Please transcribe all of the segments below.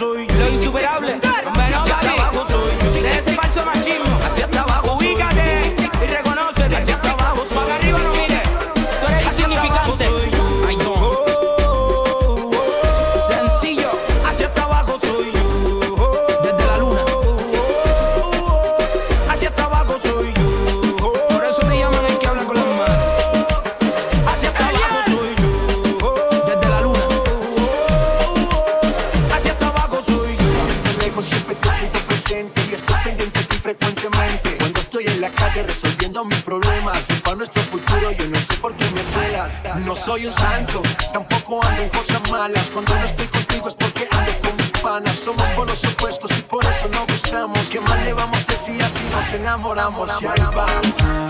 танцуй enamoramos, enamoramos,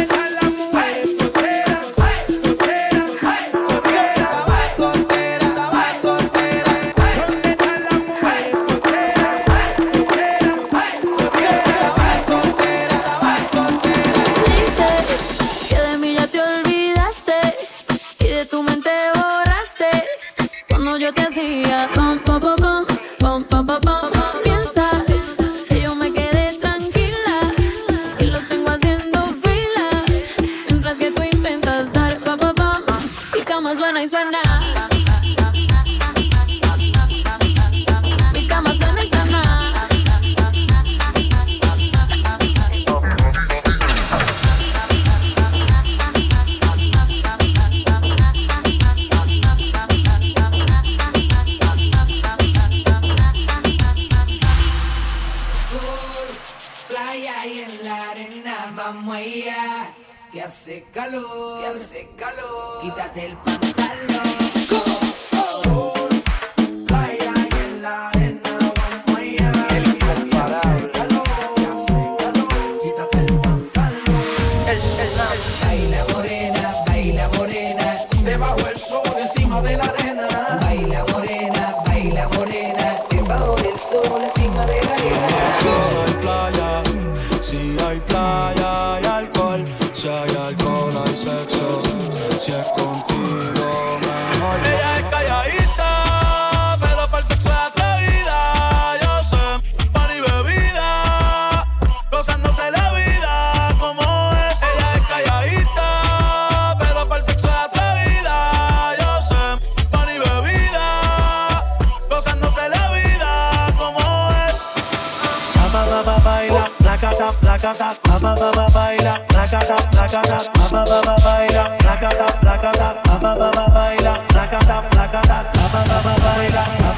placata, pa pa pa pa baila, pa pa pa pa baila, pa pa pa pa baila, pa pa pa pa baila, pa pa pa pa baila, pa pa pa pa baila, pa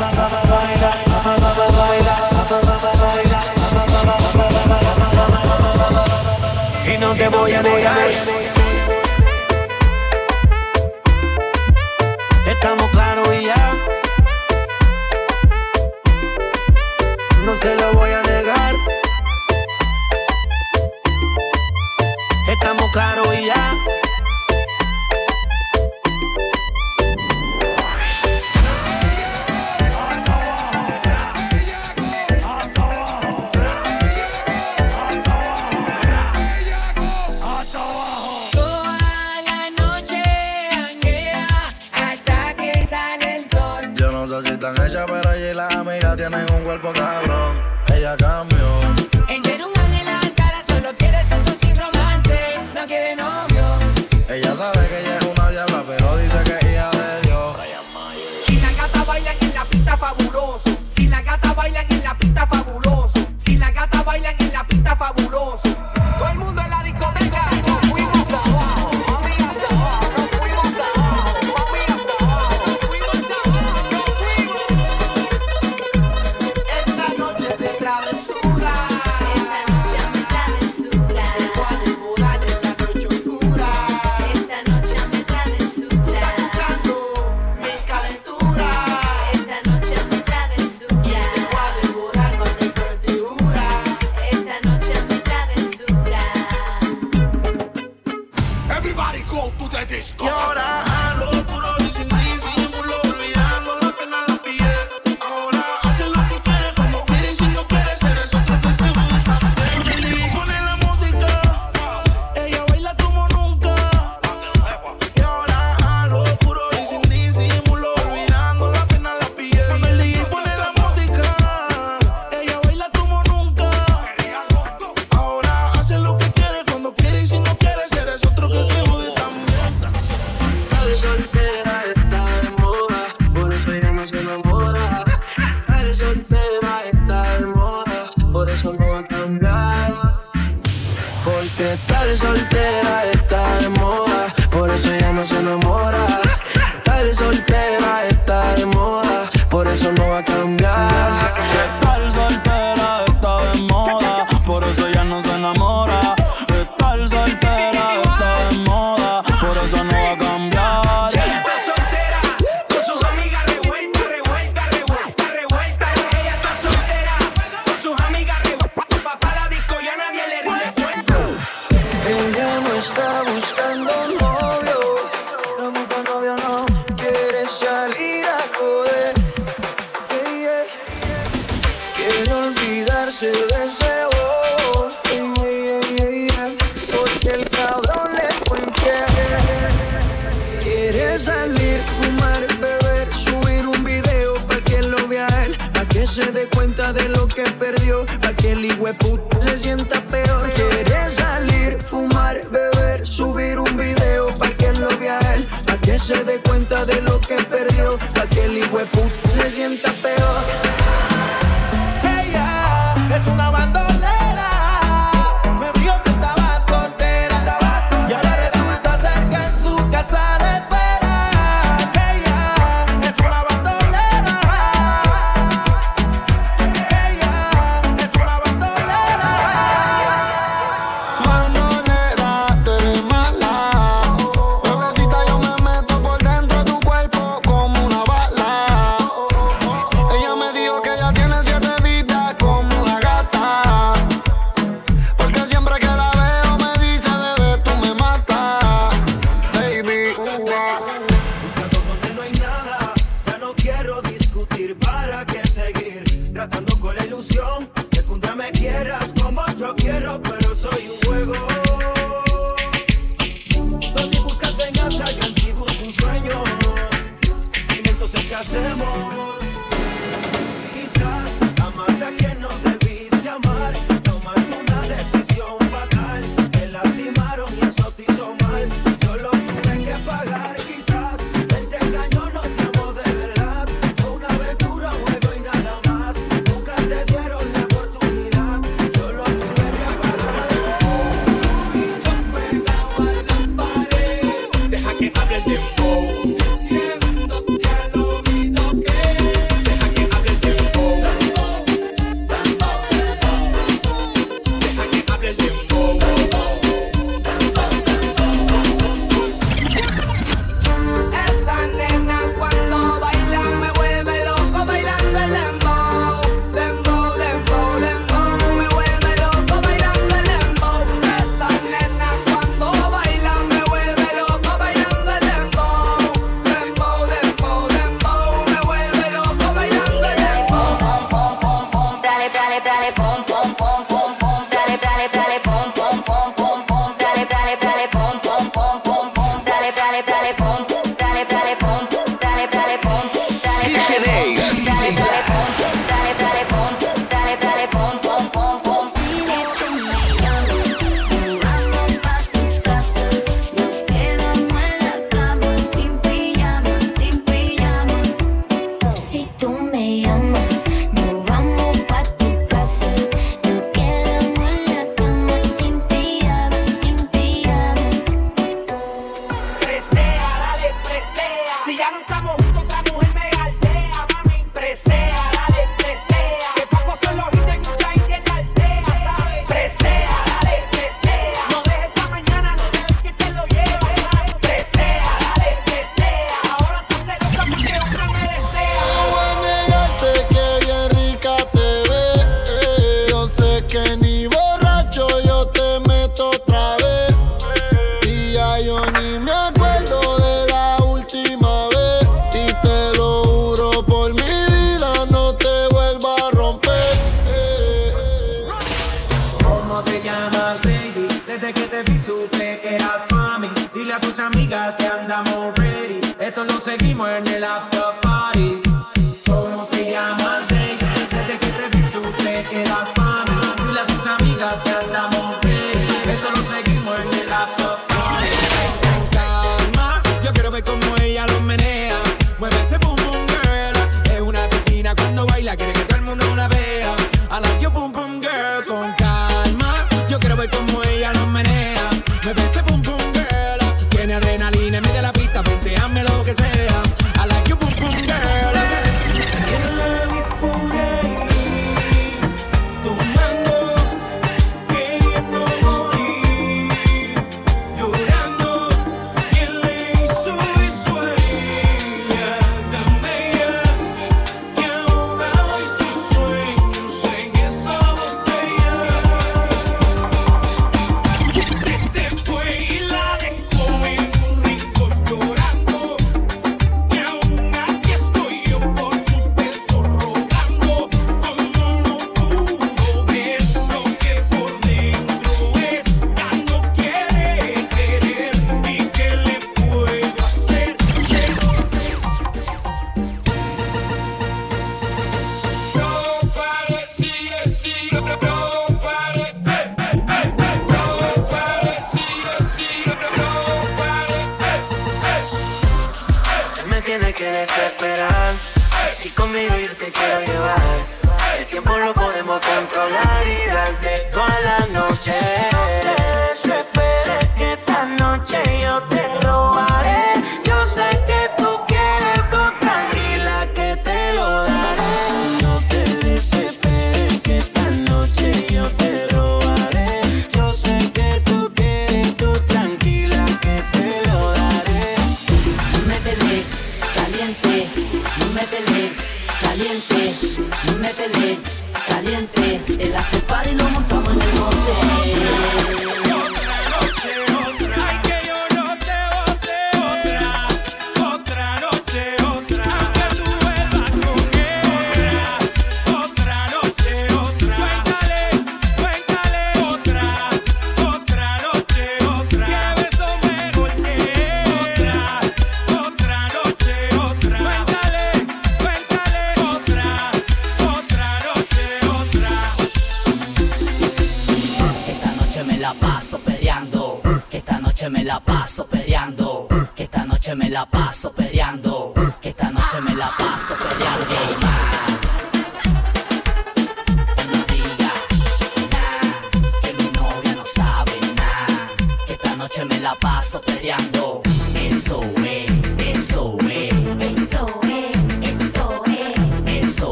pa pa pa baila, pa pa pa pa y no te voy a negar. quiere salir, fumar, beber, subir un video pa' que lo vea él, pa' que se dé cuenta de lo que perdió, pa' que el puta se sienta peor. Quiere salir, fumar, beber, subir un video pa' que lo vea él, pa' que se dé cuenta de lo que perdió, pa' que el puta se sienta peor a tus amigas que andamos ready. Esto lo seguimos en el after party.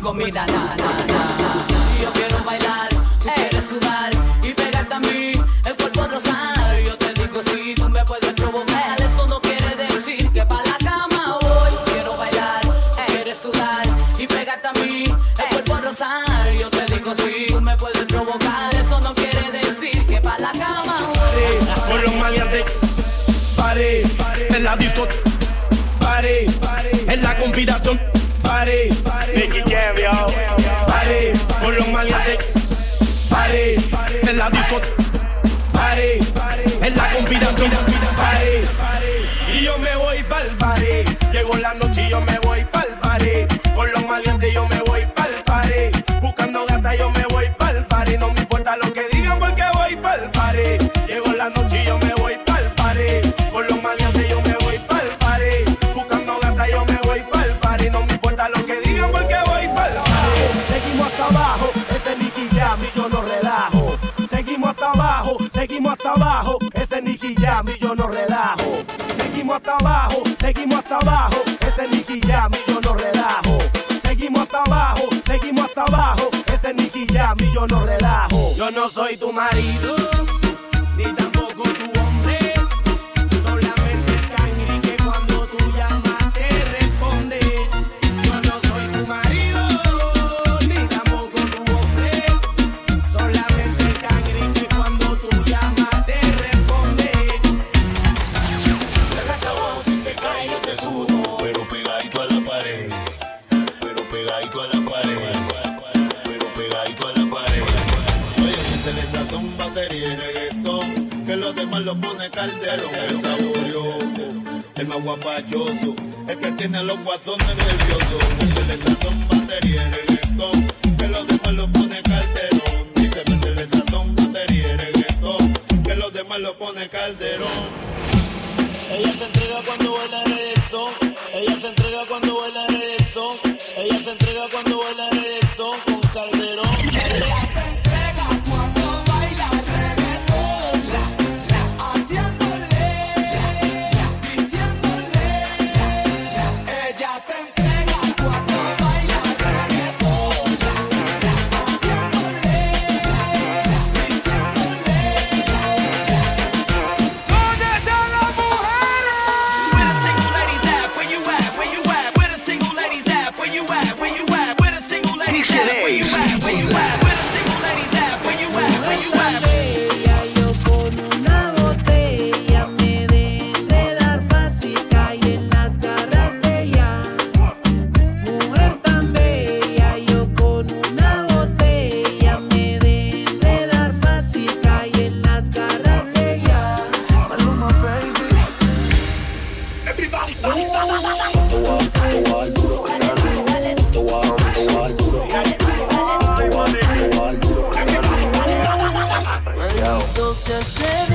comida, nada. Na, na. Y yo me voy pa'l party. Llegó la noche y yo me voy pa'l party. Con los malientes yo me voy pa'l party. Buscando gata yo me hasta abajo, ese Nicky Jam y yo no relajo. Seguimos hasta abajo, seguimos hasta abajo, ese Nicky Jam y yo no relajo. Seguimos hasta abajo, seguimos hasta abajo, ese Nicky Jam y yo no relajo. Yo no soy tu marido. just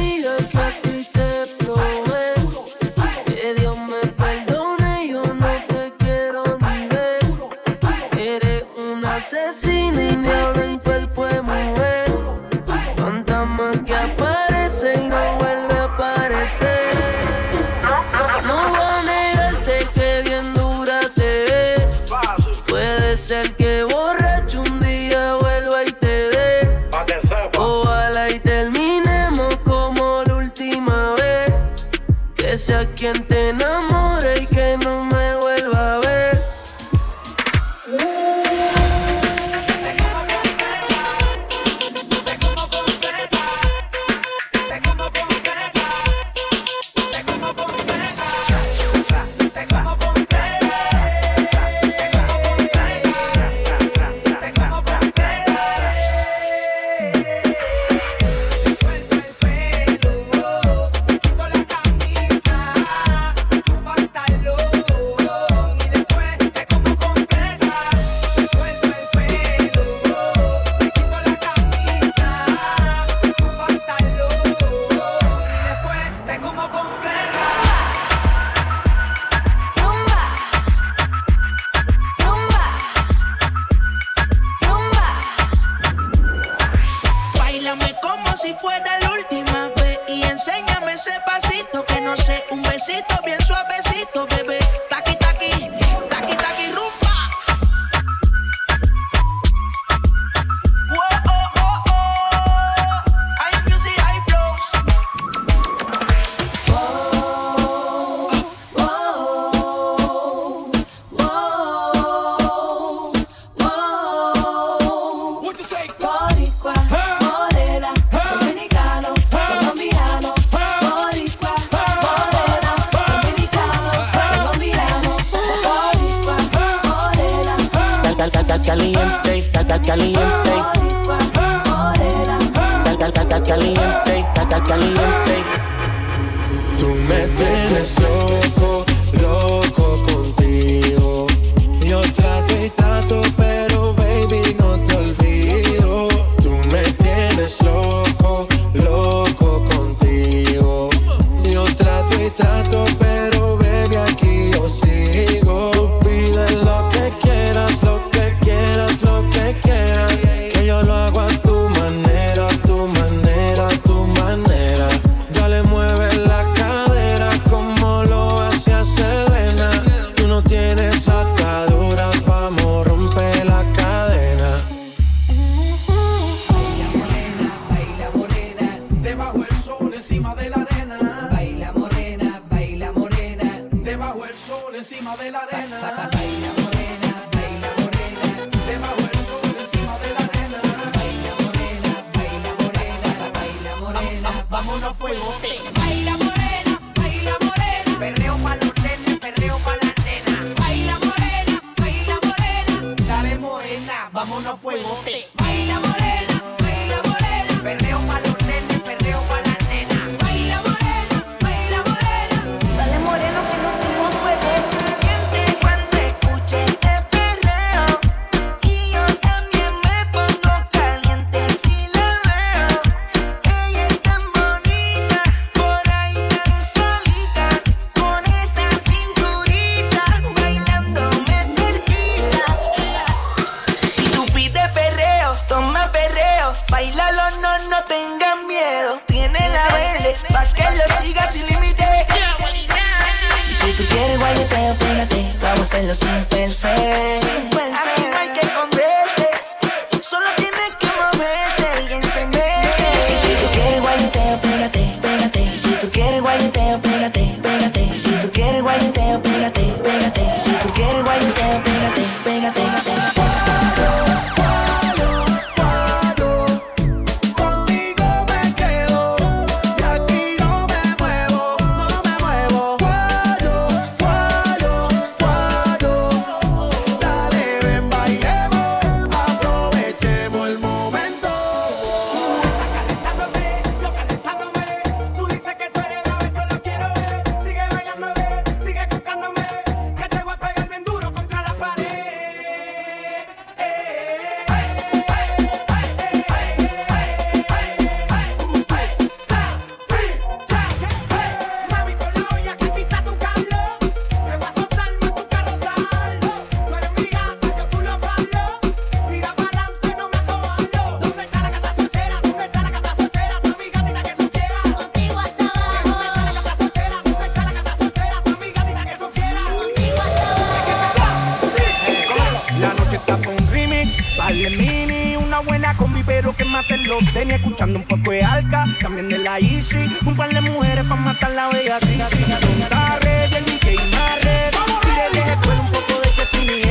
lo que maten los tenis, escuchando un poco de alca, también de la Easy, un par de mujeres para matar la bella crisis. Contarre, el DJ Marre, tire de un poco de Chesini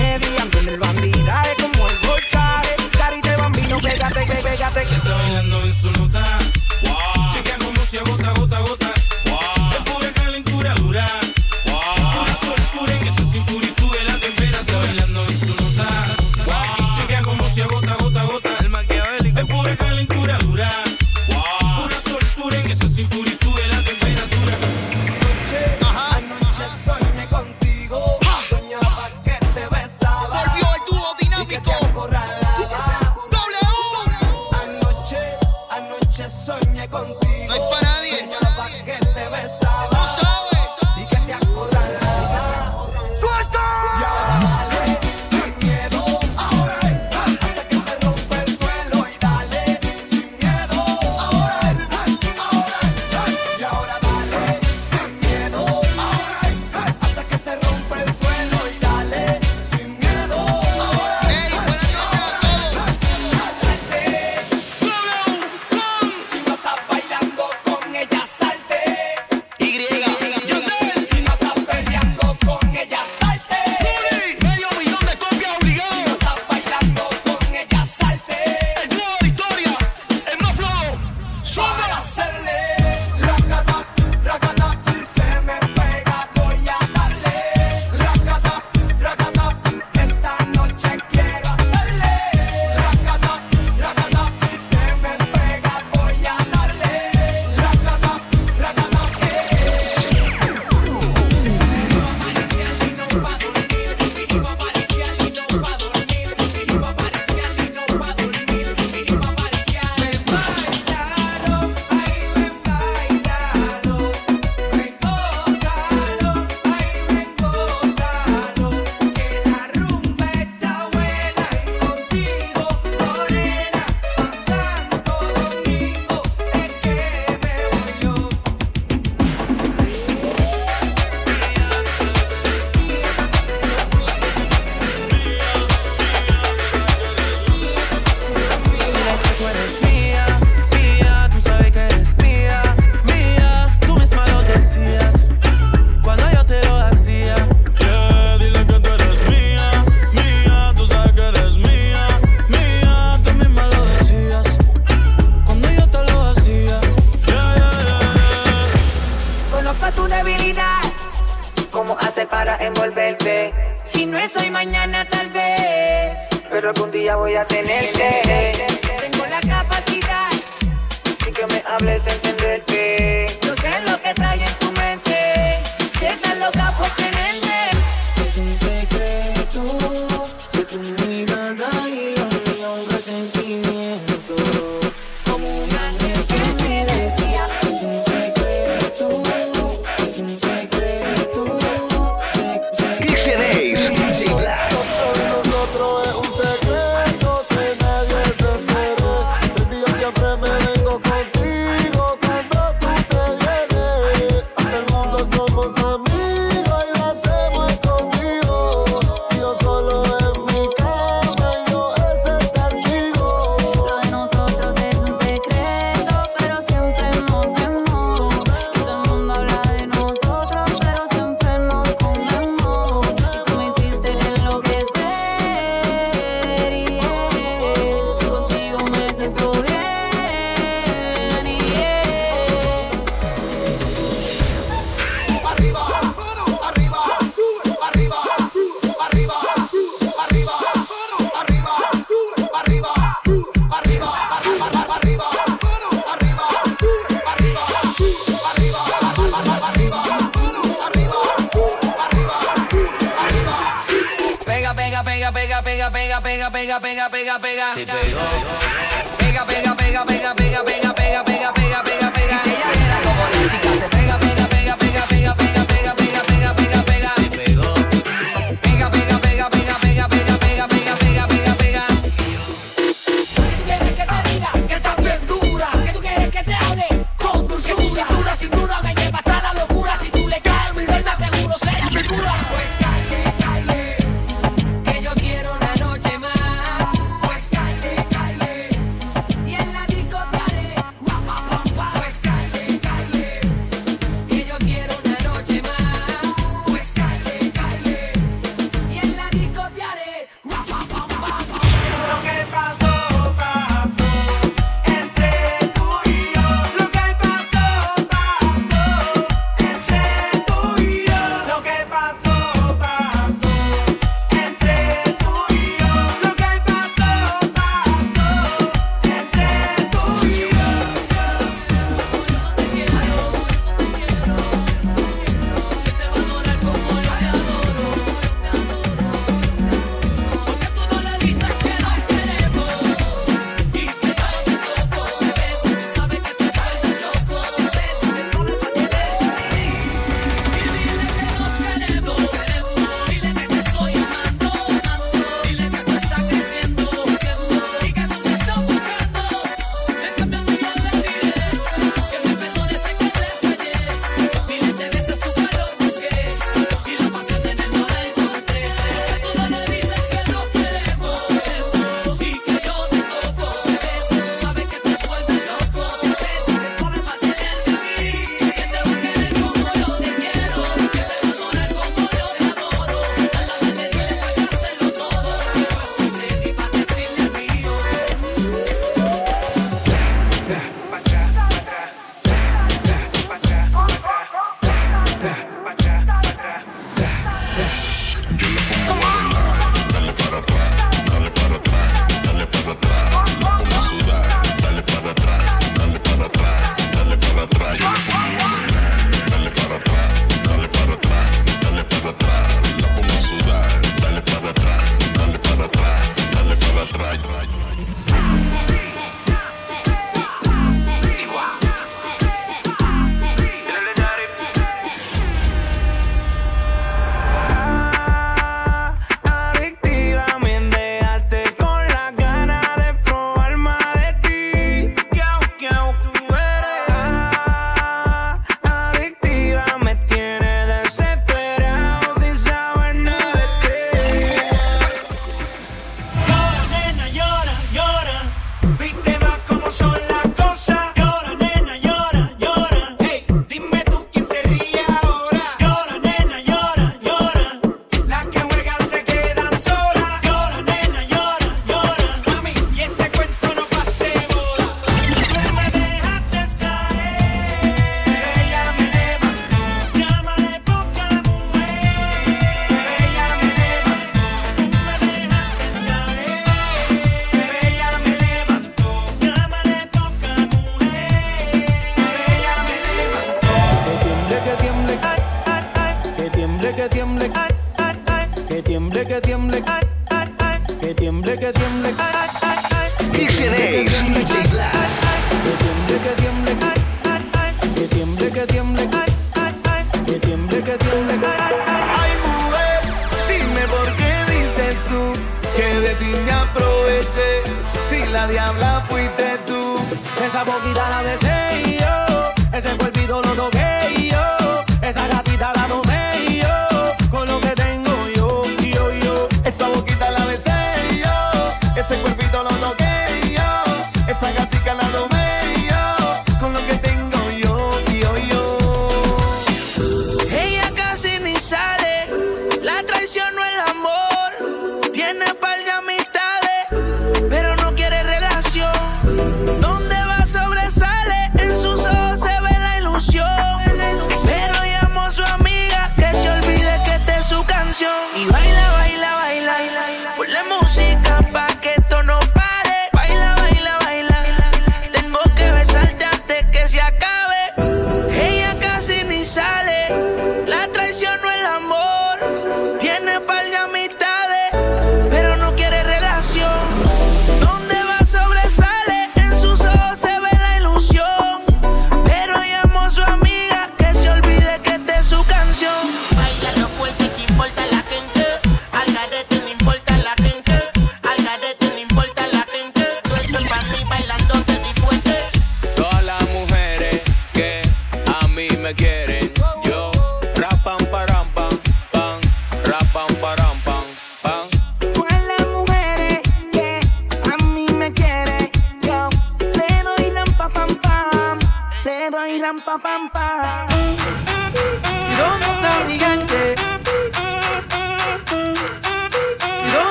ando en el bandidaje como el Voltare, carite bambino, pégate que pégate que está bailando en su lugar.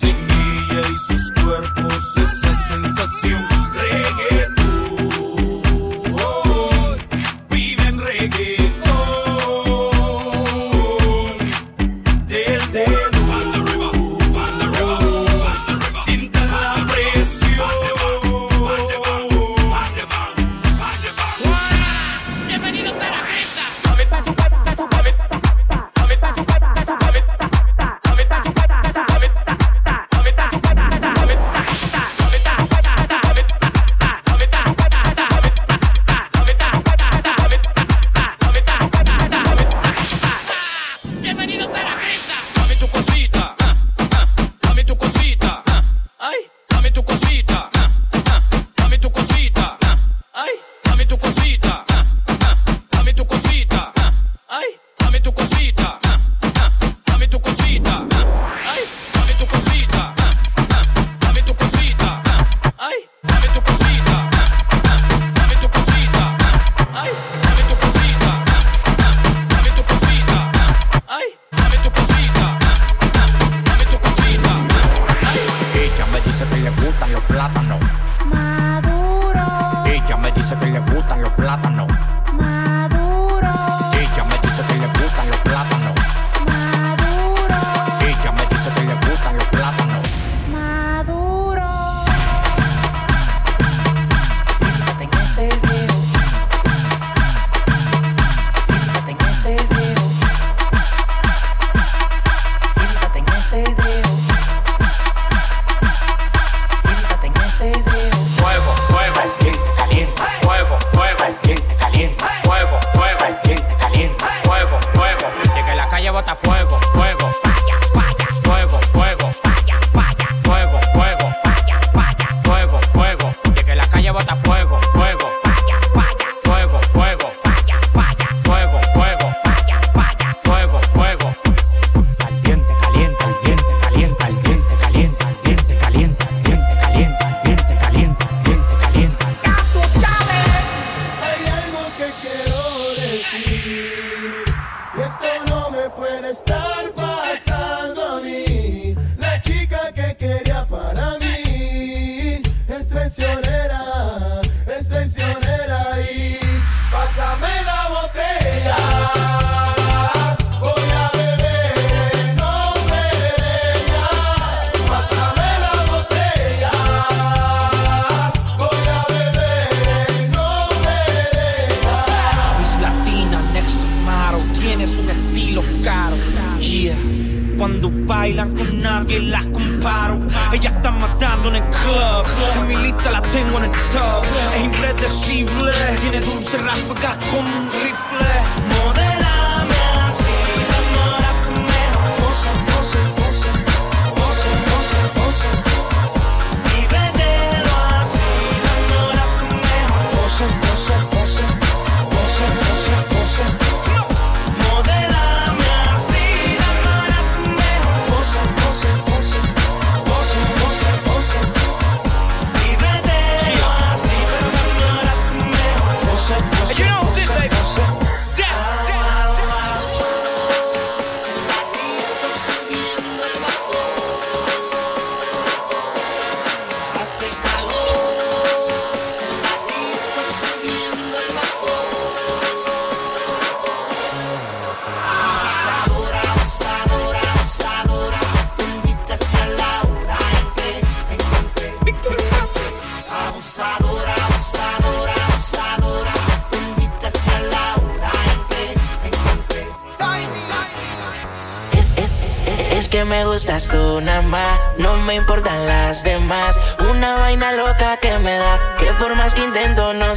sien nie jy so skoor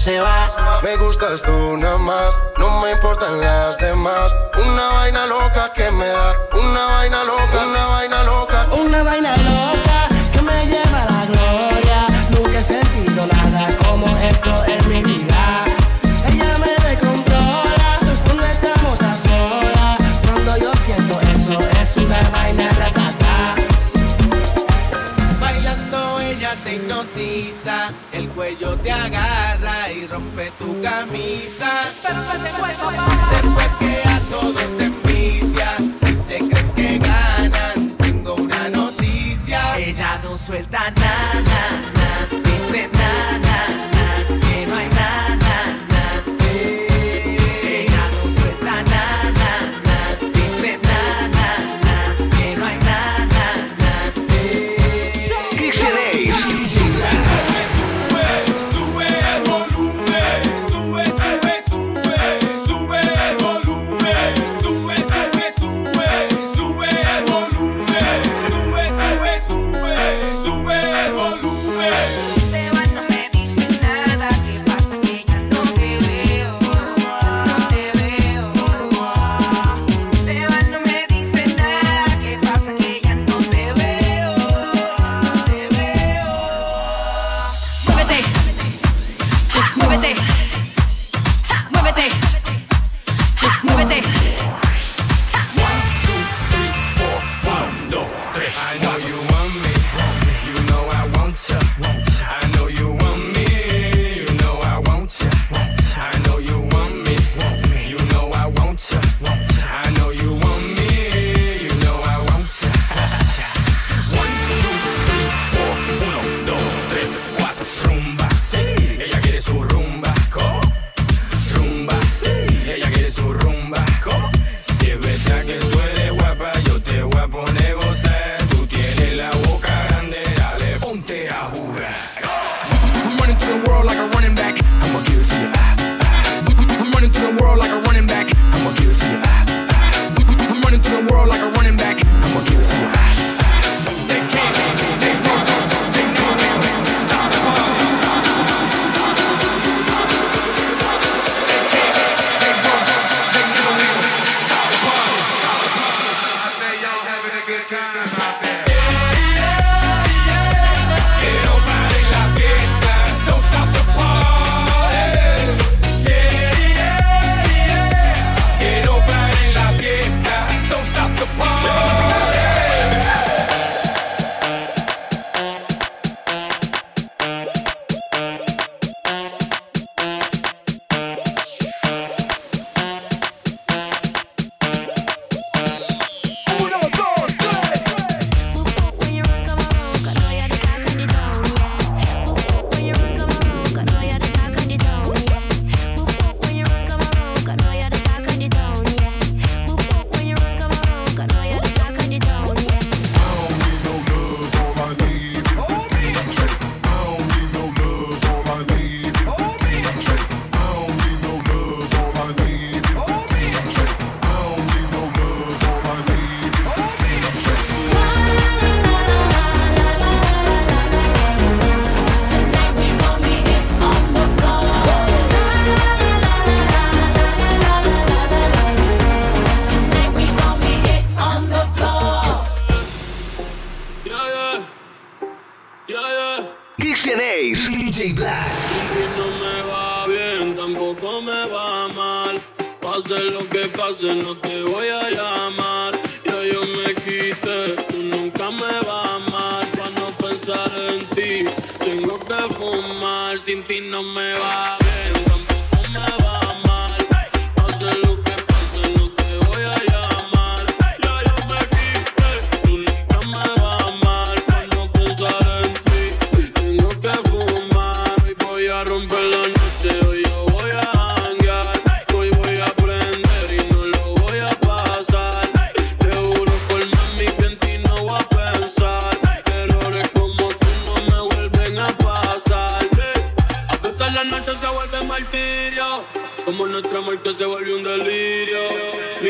Me gustas tú nada más, no me importan las demás. Una vaina loca que me da, una vaina loca, una vaina loca, una vaina loca que me lleva a la gloria. Nunca he sentido nada como esto en mi vida. Ella me descontrola cuando estamos a solas. Cuando yo siento eso es una vaina ratata. Bailando ella te hipnotiza, el cuello te agarra rompe tu camisa. Pero no te vuelvo Después que a todos envicia y se creen que ganan, tengo una noticia. Ella no suelta nada.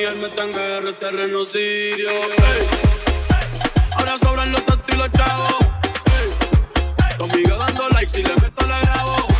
alma está en guerra, este renocidio. Ahora sobran los tatos y los chavos. Hey. Conmigo dando likes y le meto la grabo.